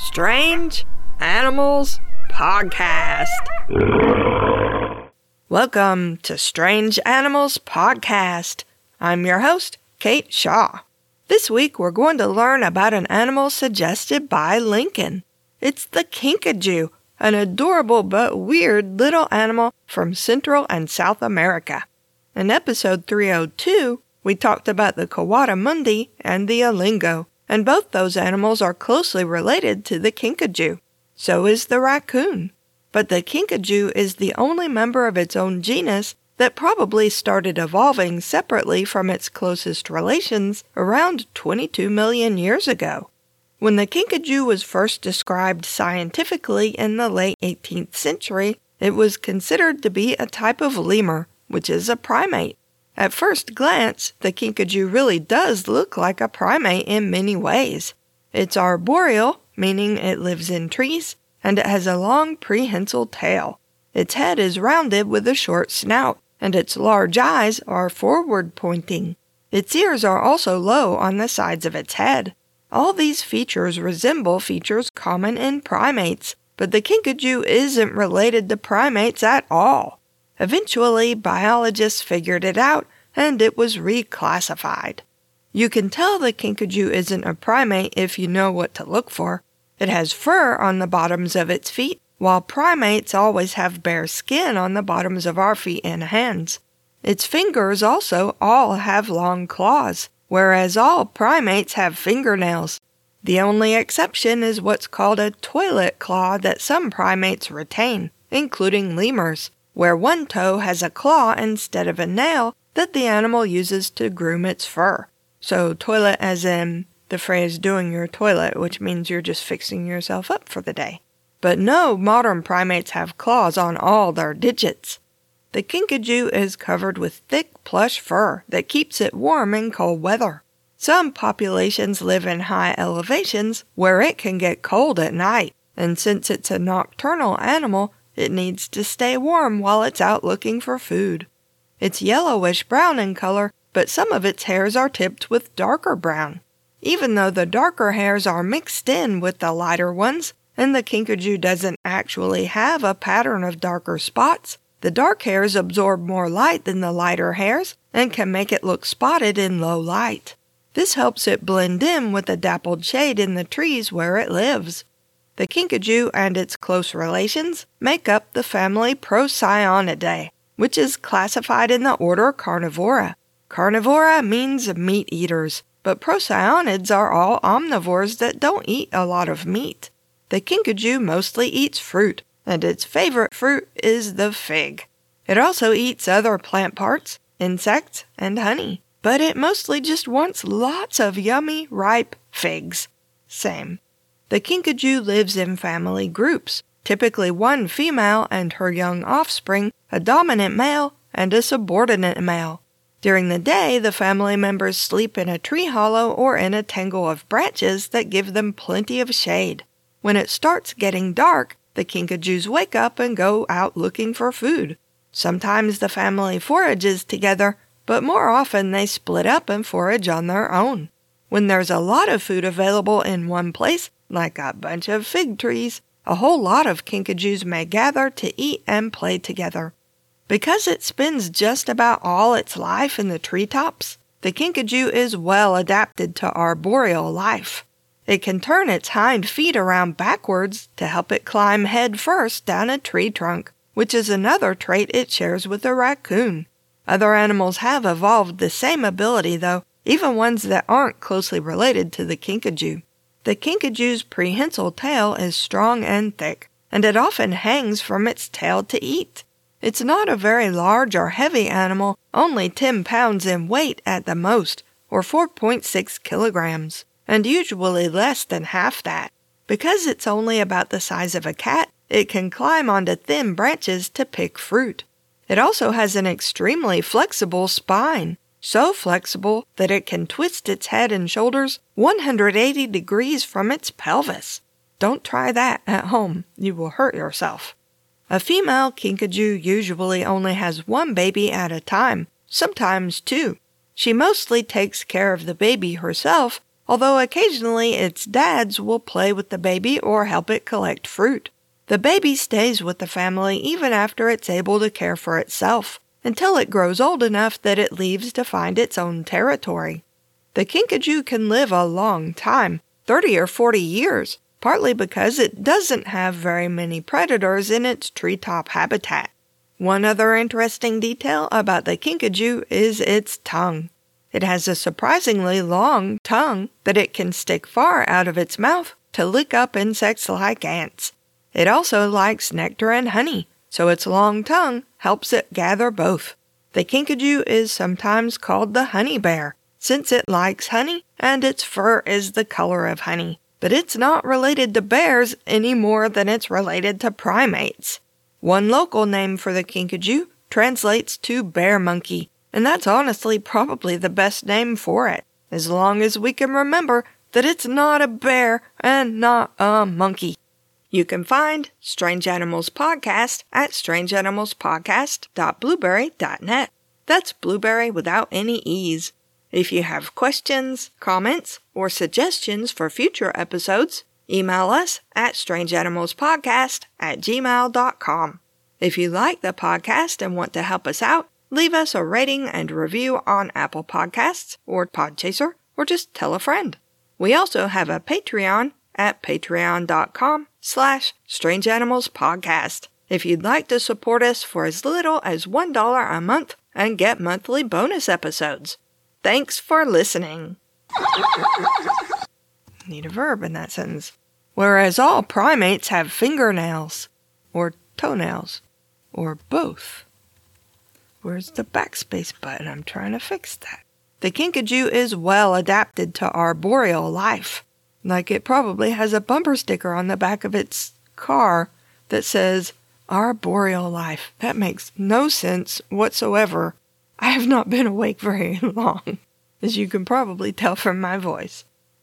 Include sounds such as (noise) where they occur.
Strange Animals Podcast. Welcome to Strange Animals Podcast. I'm your host, Kate Shaw. This week we're going to learn about an animal suggested by Lincoln. It's the kinkajou, an adorable but weird little animal from Central and South America. In episode 302, we talked about the coatimundi and the olingo, and both those animals are closely related to the kinkajou. So is the raccoon. But the kinkajou is the only member of its own genus that probably started evolving separately from its closest relations around 22 million years ago. When the kinkajou was first described scientifically in the late 18th century, it was considered to be a type of lemur, which is a primate. At first glance, the kinkajou really does look like a primate in many ways. It's arboreal, meaning it lives in trees, and it has a long prehensile tail. Its head is rounded with a short snout, and its large eyes are forward pointing. Its ears are also low on the sides of its head. All these features resemble features common in primates, but the kinkajou isn't related to primates at all. Eventually, biologists figured it out and it was reclassified. You can tell the kinkajou isn't a primate if you know what to look for. It has fur on the bottoms of its feet, while primates always have bare skin on the bottoms of our feet and hands. Its fingers also all have long claws, whereas all primates have fingernails. The only exception is what's called a toilet claw that some primates retain, including lemurs, where one toe has a claw instead of a nail that the animal uses to groom its fur. So, toilet as in the phrase doing your toilet, which means you're just fixing yourself up for the day. But no modern primates have claws on all their digits. The kinkajou is covered with thick plush fur that keeps it warm in cold weather. Some populations live in high elevations where it can get cold at night, and since it's a nocturnal animal, it needs to stay warm while it's out looking for food. It's yellowish brown in color, but some of its hairs are tipped with darker brown. Even though the darker hairs are mixed in with the lighter ones, and the kinkajou doesn't actually have a pattern of darker spots, the dark hairs absorb more light than the lighter hairs and can make it look spotted in low light. This helps it blend in with the dappled shade in the trees where it lives. The kinkajou and its close relations make up the family Procyonidae, which is classified in the order Carnivora. Carnivora means meat eaters, but procyonids are all omnivores that don't eat a lot of meat. The kinkajou mostly eats fruit, and its favorite fruit is the fig. It also eats other plant parts, insects, and honey, but it mostly just wants lots of yummy, ripe figs. Same. The kinkajou lives in family groups, typically one female and her young offspring, a dominant male, and a subordinate male. During the day, the family members sleep in a tree hollow or in a tangle of branches that give them plenty of shade. When it starts getting dark, the kinkajous wake up and go out looking for food. Sometimes the family forages together, but more often they split up and forage on their own. When there's a lot of food available in one place, like a bunch of fig trees, a whole lot of kinkajous may gather to eat and play together. Because it spends just about all its life in the treetops, the kinkajou is well adapted to arboreal life. It can turn its hind feet around backwards to help it climb head first down a tree trunk, which is another trait it shares with a raccoon. Other animals have evolved the same ability, though, even ones that aren't closely related to the kinkajou. The kinkajou's prehensile tail is strong and thick, and it often hangs from its tail to eat. It's not a very large or heavy animal, only 10 pounds in weight at the most, or 4.6 kilograms and usually less than half that. Because it's only about the size of a cat, it can climb onto thin branches to pick fruit. It also has an extremely flexible spine, so flexible that it can twist its head and shoulders 180 degrees from its pelvis. Don't try that at home, you will hurt yourself. A female kinkajou usually only has one baby at a time, sometimes two. She mostly takes care of the baby herself although occasionally its dads will play with the baby or help it collect fruit. The baby stays with the family even after it's able to care for itself, until it grows old enough that it leaves to find its own territory. The kinkajou can live a long time, 30 or 40 years, partly because it doesn't have very many predators in its treetop habitat. One other interesting detail about the kinkajou is its tongue. It has a surprisingly long tongue that it can stick far out of its mouth to lick up insects like ants. It also likes nectar and honey, so its long tongue helps it gather both. The kinkajou is sometimes called the honey bear, since it likes honey and its fur is the color of honey. But it's not related to bears any more than it's related to primates. One local name for the kinkajou translates to bear monkey, and that's honestly probably the best name for it, as long as we can remember that it's not a bear and not a monkey. You can find Strange Animals Podcast at strangeanimalspodcast.blubrry.net. That's blueberry without any E's. If you have questions, comments, or suggestions for future episodes, email us at strangeanimalspodcast at gmail.com. If you like the podcast and want to help us out, leave us a rating and review on Apple Podcasts or Podchaser, or just tell a friend. We also have a Patreon at patreon.com slash Strange Animals Podcast. If you'd like to support us for as little as $1 a month and get monthly bonus episodes. Thanks for listening. (laughs) Need a verb in that sentence. Whereas all primates have fingernails, or toenails, or both. Where's the backspace button? I'm trying to fix that. The kinkajou is well adapted to arboreal life. Like it probably has a bumper sticker on the back of its car that says arboreal life. That makes no sense whatsoever. I have not been awake very (laughs) long, as you can probably tell from my voice.